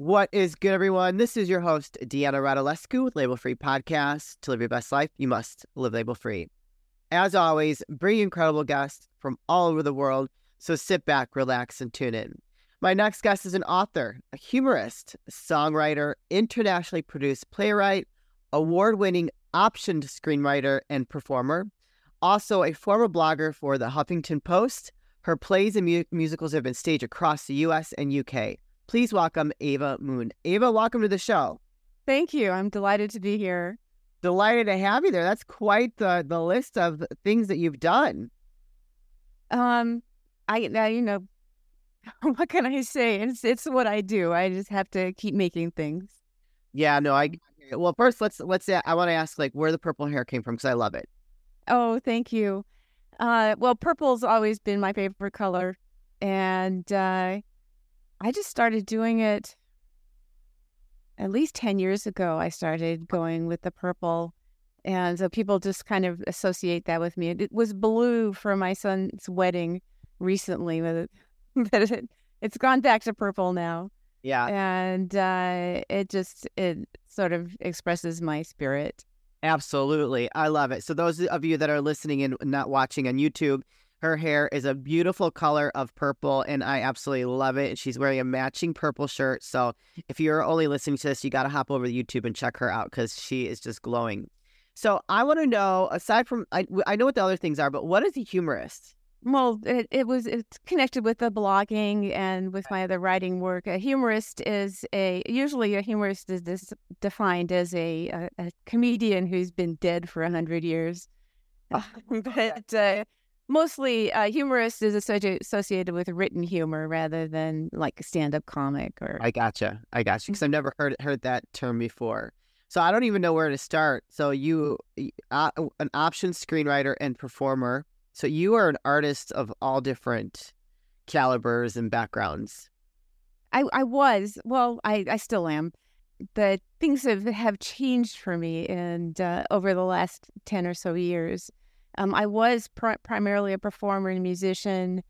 What is good, everyone? This is your host, Deanna Radulescu with Label Free Podcast. To live your best life, you must live label free. As always, bring incredible guests from all over the world. So sit back, relax, and tune in. My next guest is an author, a humorist, songwriter, internationally produced playwright, award winning optioned screenwriter and performer, also a former blogger for the Huffington Post. Her plays and mu- musicals have been staged across the US and UK. Please welcome Ava Moon. Ava, welcome to the show. Thank you. I'm delighted to be here. Delighted to have you there. That's quite the, the list of things that you've done. Um, I now you know what can I say? It's it's what I do. I just have to keep making things. Yeah, no, I well first let's let's say I want to ask like where the purple hair came from because I love it. Oh, thank you. Uh, well, purple's always been my favorite color, and uh, I just started doing it at least 10 years ago. I started going with the purple. And so people just kind of associate that with me. It was blue for my son's wedding recently, but it, it's gone back to purple now. Yeah. And uh, it just, it sort of expresses my spirit. Absolutely. I love it. So, those of you that are listening and not watching on YouTube, her hair is a beautiful color of purple, and I absolutely love it. And she's wearing a matching purple shirt. So if you're only listening to this, you got to hop over to YouTube and check her out because she is just glowing. So I want to know, aside from, I, I know what the other things are, but what is a humorist? Well, it, it was it's connected with the blogging and with my other writing work. A humorist is a usually a humorist is this defined as a, a, a comedian who's been dead for a hundred years. but uh, mostly uh, humorist is associated with written humor rather than like a stand-up comic or i gotcha i gotcha because i've never heard heard that term before. So i don't even know where to start. So you uh, an option screenwriter and performer. So you are an artist of all different calibers and backgrounds. I i was well i i still am. But things have have changed for me and uh, over the last 10 or so years um, I was pr- primarily a performer and musician.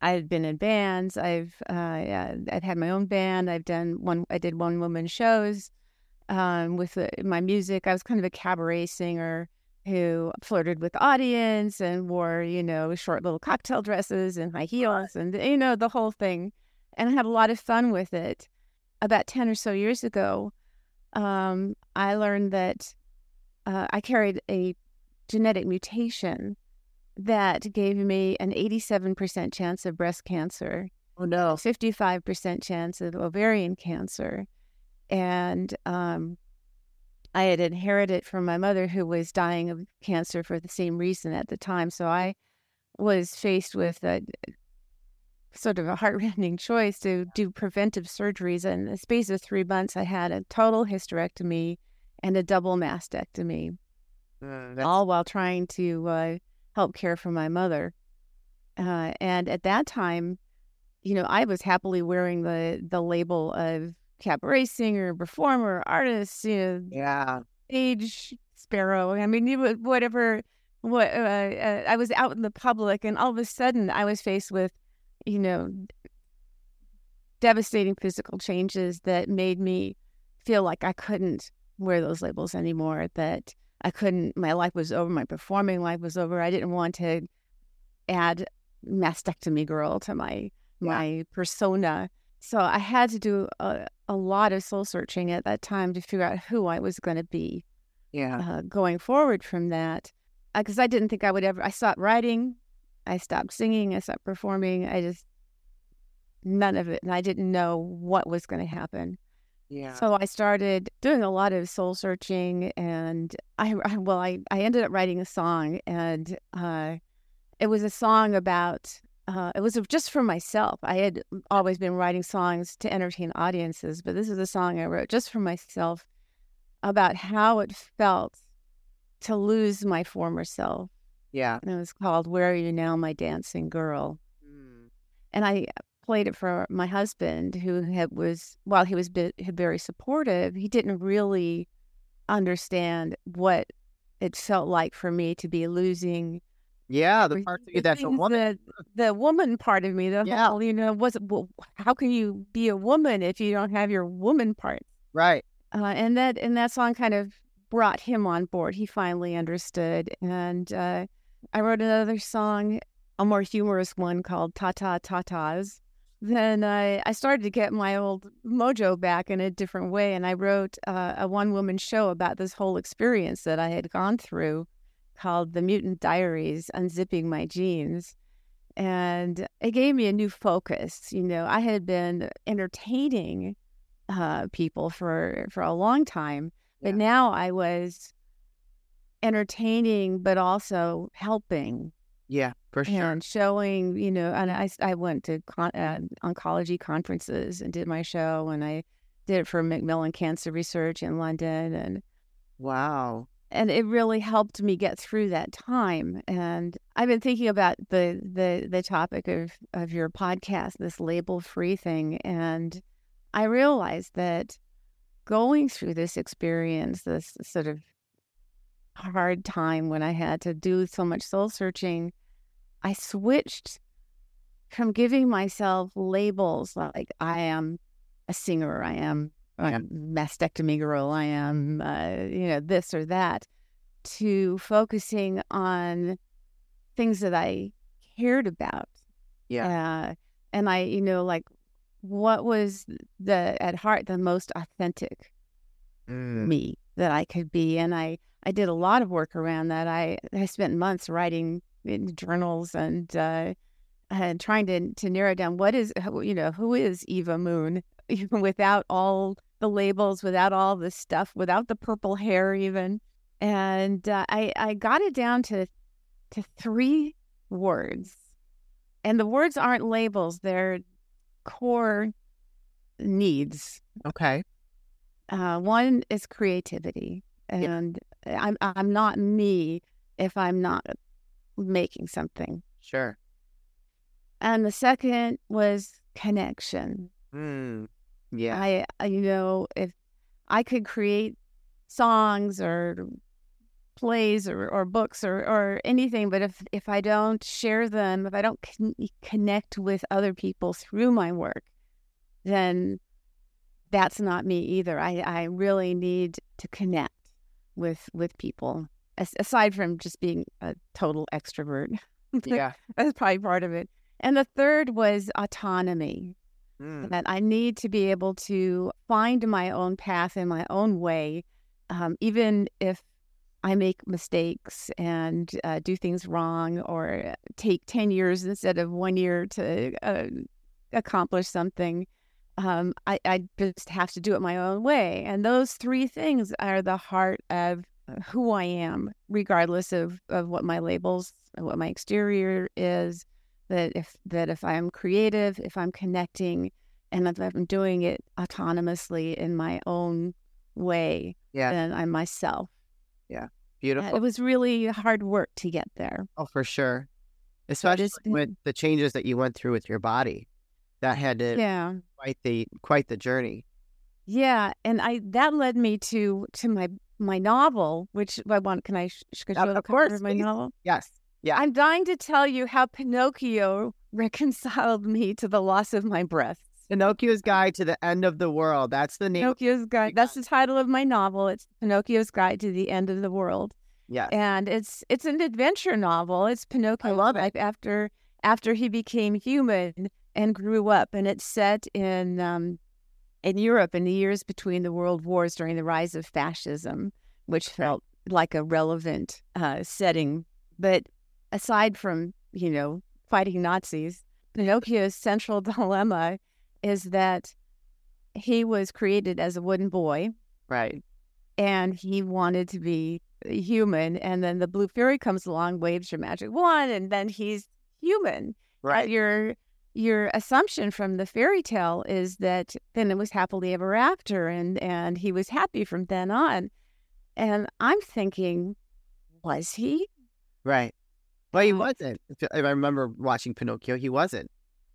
I had been in bands. I've uh, I've had my own band. I've done one. I did one woman shows um, with uh, my music. I was kind of a cabaret singer who flirted with the audience and wore you know short little cocktail dresses and high heels and you know the whole thing. And I had a lot of fun with it. About ten or so years ago, um, I learned that uh, I carried a genetic mutation that gave me an 87% chance of breast cancer. Oh, no. 55% chance of ovarian cancer. And um, I had inherited from my mother, who was dying of cancer for the same reason at the time. So I was faced with a sort of a heartrending choice to do preventive surgeries. And in the space of three months, I had a total hysterectomy and a double mastectomy. Mm, all while trying to uh, help care for my mother. Uh, and at that time, you know, I was happily wearing the the label of cabaret singer, performer, artist, you know, yeah, stage sparrow. I mean, whatever. What uh, uh, I was out in the public, and all of a sudden, I was faced with, you know, devastating physical changes that made me feel like I couldn't wear those labels anymore. That I couldn't, my life was over, my performing life was over. I didn't want to add mastectomy girl to my yeah. my persona. So I had to do a, a lot of soul searching at that time to figure out who I was going to be. Yeah. Uh, going forward from that, because uh, I didn't think I would ever. I stopped writing, I stopped singing, I stopped performing. I just none of it, and I didn't know what was going to happen. Yeah. So I started doing a lot of soul searching, and I, I well, I, I ended up writing a song, and uh, it was a song about. Uh, it was just for myself. I had always been writing songs to entertain audiences, but this is a song I wrote just for myself about how it felt to lose my former self. Yeah. And it was called Where Are You Now, My Dancing Girl? Mm. And I played it for my husband, who had, was while he was bit, very supportive, he didn't really understand what it felt like for me to be losing Yeah, the Or parts of you the that's a woman. The, the woman part of me, the Yeah. whole, you know, was well, how can you be a woman if you don't have your woman part? Right. Uh, and that and that song kind of brought him on board. He finally understood, and uh, I wrote another song, a more humorous one called "Ta Ta Ta Tas." Then I I started to get my old mojo back in a different way, and I wrote uh, a one woman show about this whole experience that I had gone through, called "The Mutant Diaries: Unzipping My Jeans." And it gave me a new focus. You know, I had been entertaining uh, people for for a long time, but Yeah. now I was entertaining, but also helping Yeah, for sure. and showing. You know, and I I went to con- uh, oncology conferences and did my show, and I did it for Macmillan Cancer Research in London, and Wow. and it really helped me get through that time. And I've been thinking about the the the topic of of your podcast, this label free thing, and I realized that going through this experience, this sort of hard time when I had to do so much soul searching, I switched from giving myself labels like I am a singer, I am a Yeah. mastectomy girl, I am, uh, you know, this or that, to focusing on things that I cared about. Yeah. Uh, and I, you know, like what was the at heart the most authentic Mm. me that I could be. And I, I did a lot of work around that. I, I spent months writing in journals and, uh, and trying to, to narrow down what is, you know, who is Eva Moon even without all the labels, without all the stuff, without the purple hair even. And uh, I, I got it down to, to three words. And the words aren't labels, they're core needs. Okay. Uh, one is creativity, and I'm I'm not me if I'm not making something. Sure. And the second was connection. Mm. Yeah. I you know if I could create songs or plays or, or books or, or anything, but if if I don't share them, if I don't con- connect with other people through my work, then that's not me either. I, I really need to connect with with people as, aside from just being a total extrovert. yeah. That's probably part of it. And the third was autonomy Mm. that I need to be able to find my own path in my own way, um, even if I make mistakes and uh, do things wrong or take 10 years instead of one year to uh, accomplish something. Um, I, I just have to do it my own way. And those three things are the heart of who I am, regardless of, of what my labels, what my exterior is that if that if I'm creative, if I'm connecting, and if I'm doing it autonomously in my own way, Yeah. then I'm myself. Yeah, beautiful. It was really hard work to get there. Oh, for sure. Especially it's with the changes that you went through with your body. That had to Yeah, quite the quite the journey. yeah, and I that led me to to my my novel, which I want. Can I sh- sh- show Of- course, of my please. novel? Yes. Yeah. I'm dying to tell you how Pinocchio reconciled me to the loss of my breath. Pinocchio's Guide to the End of the World. That's the name. Pinocchio's Guide. That's the title of my novel. It's Pinocchio's Guide to the End of the World. Yeah. and it's it's an adventure novel. It's Pinocchio's love it. after after he became human and grew up, and it's set in um, in Europe in the years between the world wars during the rise of fascism, which felt like a relevant uh, setting. But aside from you know fighting Nazis, Pinocchio's central dilemma is that he was created as a wooden boy right. and he wanted to be human. And then the blue fairy comes along, waves your magic wand, and then he's human. Right. your your assumption from the fairy tale is that then it was happily ever after, and and he was happy from then on. And I'm thinking, was he? Right. Well, he Uh, wasn't. I remember watching Pinocchio, he wasn't.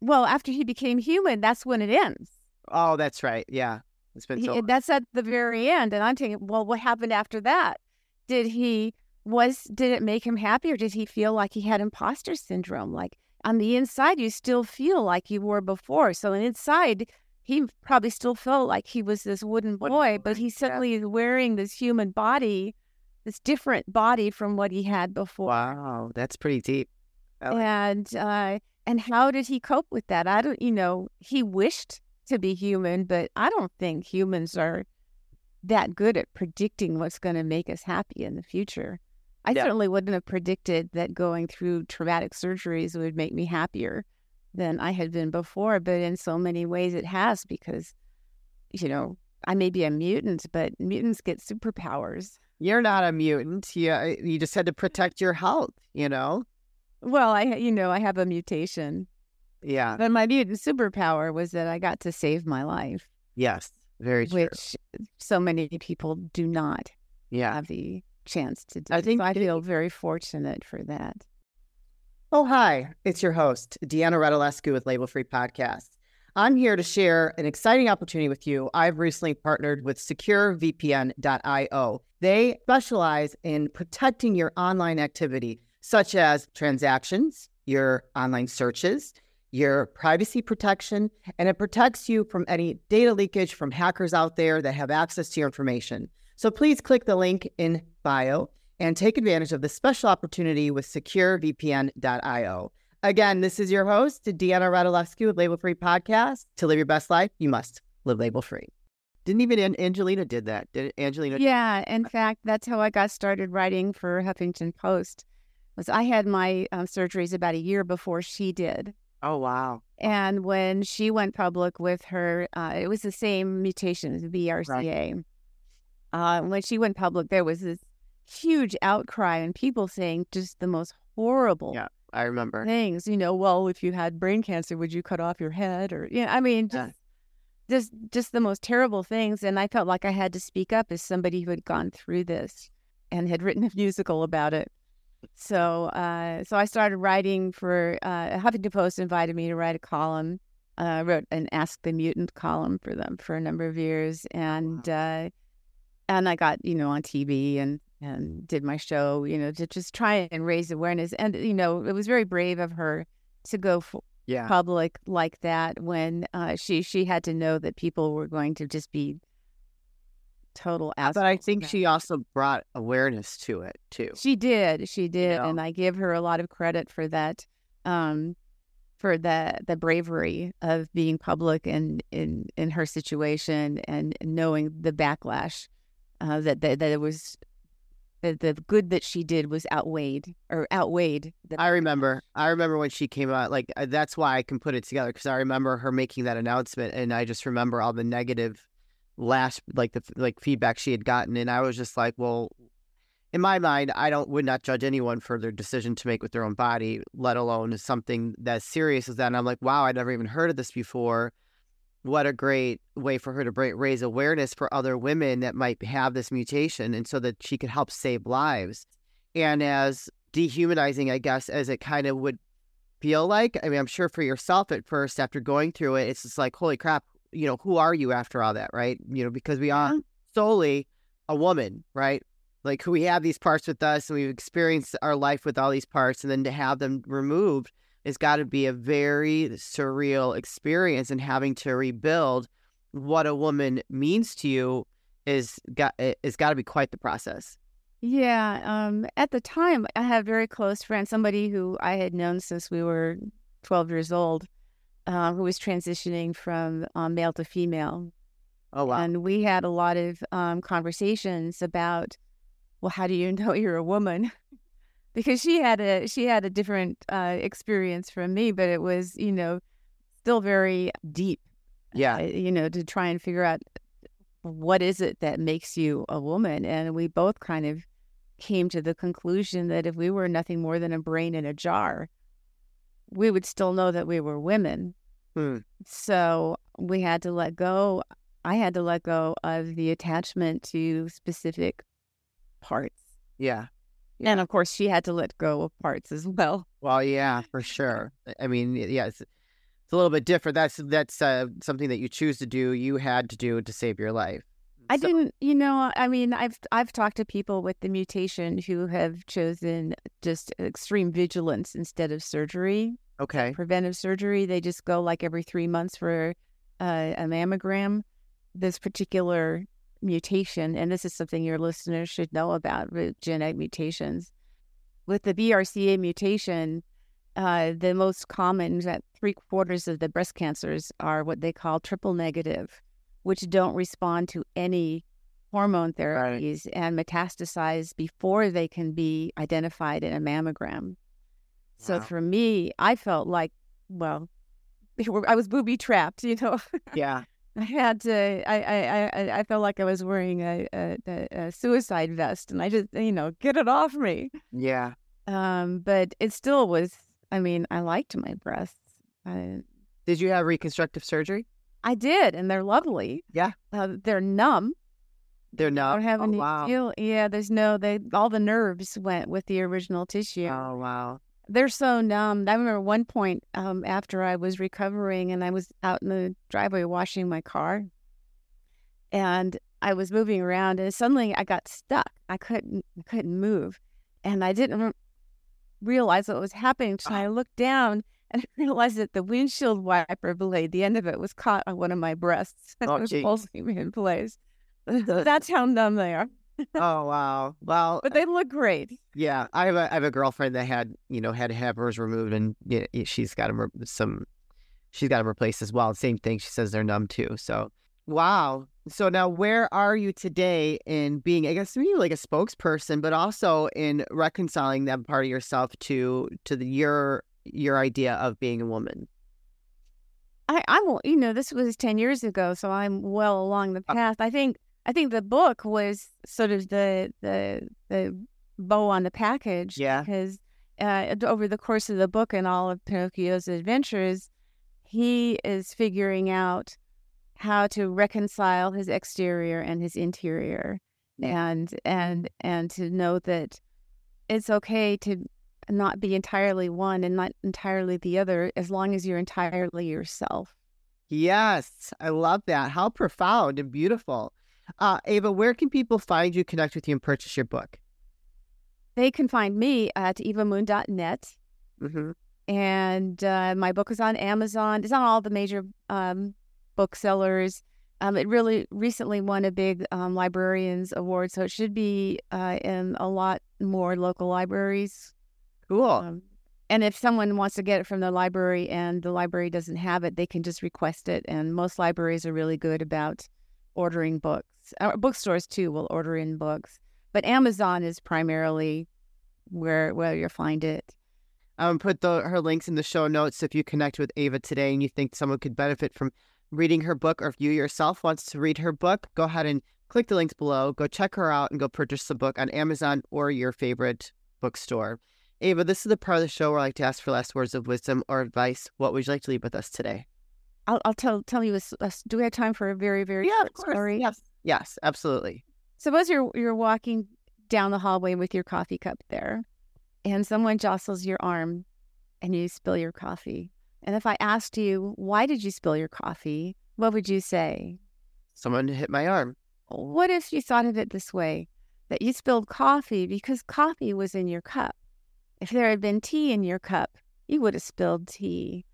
Well, after he became human, that's when it ends. Oh, that's right. Yeah. It's been He- so. that's at the very end. And I'm thinking, well, what happened after that? Did he was did it make him happy or did he feel like he had imposter syndrome? Like on the inside, you still feel like you were before. So inside, he probably still felt like he was this wooden boy, but he suddenly is wearing this human body, this different body from what he had before. Wow, that's pretty deep. like and uh, and how did he cope with that? I don't, you know, he wished to be human, but I don't think humans are that good at predicting what's going to make us happy in the future. I Yeah. certainly wouldn't have predicted that going through traumatic surgeries would make me happier than I had been before, but in so many ways it has because, you know, I may be a mutant, but mutants get superpowers. You're not a mutant. You, uh, you just had to protect your health, you know? Well, I, you know, I have a mutation, Yeah. but my mutant superpower was that I got to save my life, Yes. Very true. which so many people do not yeah. have the chance to do. I think so I feel very fortunate for that. Oh, hi. It's your host, Deanna Radulescu with Label Free Podcast. I'm here to share an exciting opportunity with you. I've recently partnered with SecureVPN.io. They specialize in protecting your online activity, such as transactions, your online searches, your privacy protection, and it protects you from any data leakage from hackers out there that have access to your information. So please click the link in bio and take advantage of this special opportunity with securevpn.io. Again, this is your host, Deanna Radulescu with Label Free Podcast. To live your best life, you must live label free. Didn't even An- Angelina did that? Did Angelina? Yeah, in fact, that's how I got started writing for Huffington Post. Was I had my um, surgeries about a year before she did, Oh wow! and when she went public with her, uh, it was the same mutation as the BRCA. Uh, when she went public, there was this huge outcry and people saying just the most horrible Yeah. I remember. things. You know, well, if you had brain cancer, would you cut off your head? Or yeah, I mean, Yeah. just just just the most terrible things. And I felt like I had to speak up as somebody who had gone through this and had written a musical about it. So, uh, so I started writing for uh, Huffington Post. Invited me to write a column. Uh, I wrote an Ask the Mutant column for them for a number of years, and uh, and I got you know on TV and and did my show, you know, to just try and raise awareness. And you know, it was very brave of her to go f- Yeah. public like that when uh, she she had to know that people were going to just be total assholes. But I think she also brought awareness to it too. she did. She did. know? And I give her a lot of credit for that. Um, for the the bravery of being public in in in her situation and knowing the backlash uh, that, that that it was that the good that she did was outweighed or outweighed. The, I remember. I remember when she came out. Like uh, that's why I can put it together because I remember her making that announcement, and I just remember all the negative, last like the like feedback she had gotten, and I was just like, well, in my mind, I don't would not judge anyone for their decision to make with their own body, let alone something that's serious as that. And I'm like, wow, I'd never even heard of this before. What a great way for her to bra- raise awareness for other women that might have this mutation, and so that she could help save lives. And as dehumanizing, I guess, as it kind of would feel like. I mean, I'm sure for yourself at first, after going through it, it's just like, holy crap, you know, who are you after all that, right? You know, because we are solely a woman, right? Like we have these parts with us and we've experienced our life with all these parts, and then to have them removed has got to be a very surreal experience and having to rebuild what a woman means to you is got is got to be quite the process. Yeah. Um, at the time, I had a very close friend, somebody who I had known since we were 12 years old, uh, who was transitioning from um, male to female. Oh wow. And we had a lot of um, conversations about, well, how do you know you're a woman? Because she had a she had a different uh, experience from me, but it was you know still very deep. Yeah. uh, you know, to try and figure out what is it that makes you a woman, and we both kind of came to the conclusion that if we were nothing more than a brain in a jar, we would still know that we were women. Hmm. So we had to let go. I had to let go of the attachment to specific parts. Yeah. And of course, she had to let go of parts as well. Well, yeah, for sure. I mean, yeah, it's, it's a little bit different. That's that's uh, something that you choose to do. You had to do to save your life. I So- didn't, you know, I mean, I've I've talked to people with the mutation who have chosen just extreme vigilance instead of surgery, Okay. preventive surgery. They just go like every three months for uh, a mammogram. This particular mutation, and this is something your listeners should know about with genetic mutations. With the BRCA mutation, uh, the most common that three quarters of the breast cancers are what they call triple negative, which don't respond to any hormone therapies and metastasize before they can be identified in a mammogram. So for me, I felt like, well, I was booby trapped, you know. Yeah. I had to. I I I, I felt like I was wearing a, a, a- suicide vest, and I just you know get it off me. Yeah. Um, but it still was. I mean, I liked my breasts. I, Did you have reconstructive surgery? I did, and they're lovely. Yeah. uh, they're numb. They're I don't have oh, any wow. feel. Yeah, there's no. They all the nerves went with the original tissue. Oh wow. They're so numb. I remember one point um, after I was recovering and I was out in the driveway washing my car, and I was moving around, and suddenly I got stuck. I couldn't I couldn't move, and I didn't re- realize what was happening. So I looked down and I realized that the windshield wiper blade, the end of it, was caught on one of my breasts. and Oh, it was pulsing me in place. That's how numb they are, oh wow. Well, but they look great. yeah. I have a I have a girlfriend that had you know had to have hers removed, and yeah, yeah, she's got them re- some. She's got them replaced as well. Same thing. She says they're numb too. So wow. So now, where are you today in being, I guess, maybe like a spokesperson, but also in reconciling that part of yourself to to the your your idea of being a woman? I, I'm, you know, this was ten years ago, so I'm well along the Uh, path. I think, I think the book was sort of the the the bow on the package. Yeah. Because uh, over the course of the book and all of Pinocchio's adventures, he is figuring out how to reconcile his exterior and his interior, and and and to know that it's okay to not be entirely one and not entirely the other as long as you're entirely yourself. Yes, I love that. How profound and beautiful. Uh, Ava, where can people find you, connect with you, and purchase your book? They can find me at evamoon.net. Mm-hmm. And uh, my book is on Amazon. It's on all the major um, booksellers. Um, it really recently won a big um, librarians award, so it should be uh, in a lot more local libraries. Cool. Um, and if someone wants to get it from the library and the library doesn't have it, they can just request it. And most libraries are really good about ordering books. Uh, bookstores too will order in books, but Amazon is primarily where where you'll find it. um, put the, her links in the show notes. If you connect with Ava today and you think someone could benefit from reading her book, or if you yourself wants to read her book, go ahead and click the links below. Go check her out and go purchase the book on Amazon or your favorite bookstore. Ava, this is the part of the show where I like to ask for last words of wisdom or advice. What would you like to leave with us today? I'll, I'll tell tell you. A, a do we have time for a very very short story? Yes. Yes, absolutely. Suppose you're you're walking down the hallway with your coffee cup there, and someone jostles your arm, and you spill your coffee. And if I asked you why did you spill your coffee, what would you say? Someone hit my arm. What if you thought of it this way: that you spilled coffee because coffee was in your cup? If there had been tea in your cup, you would have spilled tea.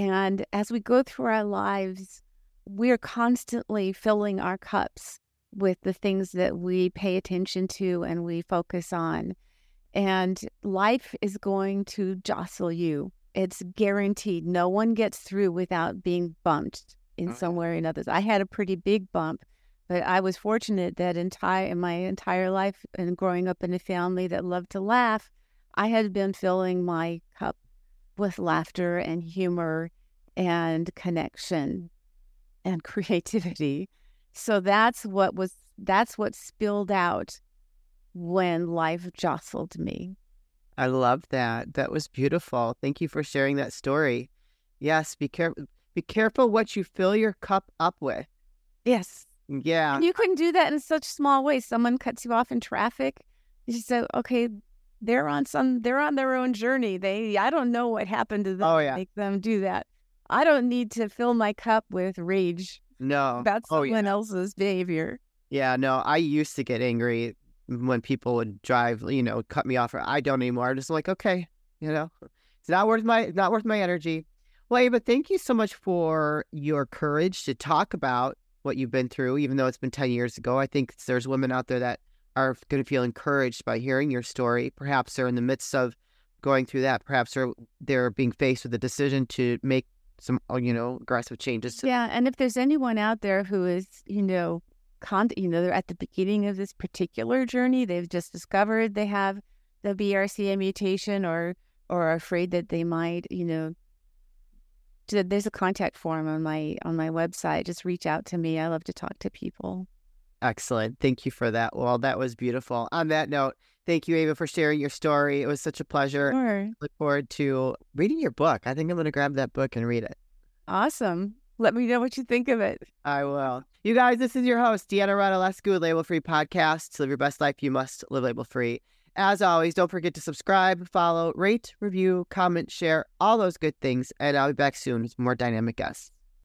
And as we go through our lives, we're constantly filling our cups with the things that we pay attention to and we focus on. And life is going to jostle you. It's guaranteed. No one gets through without being bumped in mm. some way or another. I had a pretty big bump, but I was fortunate that entire in my entire life and growing up in a family that loved to laugh, I had been filling my cup with laughter and humor and connection and creativity. So that's what was that's what spilled out when life jostled me. I love that. That was beautiful. Thank you for sharing that story. Yes, be careful. Be careful what you fill your cup up with. Yes. Yeah. And you couldn't do that in such small ways. Someone cuts you off in traffic. You just say, okay, they're on some they're on their own journey. They I don't know what happened to them Oh, to yeah. make them do that. I don't need to fill my cup with rage No. about Oh, someone yeah. else's behavior. Yeah, no, I used to get angry when people would drive, you know, cut me off. I don't anymore. I'm just like, okay, you know, it's not worth my it's not worth my energy. Well, Ava, thank you so much for your courage to talk about what you've been through, even though it's been 10 years ago. I think there's women out there that are going to feel encouraged by hearing your story. Perhaps they're in the midst of going through that. Perhaps they're they're being faced with a decision to make some, uh, you know, aggressive changes. Yeah, and if there's anyone out there who is, you know, con- you know, they're at the beginning of this particular journey, they've just discovered they have the BRCA mutation, or or are afraid that they might, you know, there's a contact form on my on my website. Just reach out to me. I love to talk to people. Excellent. Thank you for that. Well, that was beautiful. On that note, thank you, Ava, for sharing your story. It was such a pleasure. Sure. Look forward to reading your book. I think I'm going to grab that book and read it. Awesome. Let me know what you think of it. I will. You guys, this is your host, Deanna Radulescu, Label Free Podcast. To live your best life, you must live label free. As always, don't forget to subscribe, follow, rate, review, comment, share, all those good things. And I'll be back soon with more dynamic guests.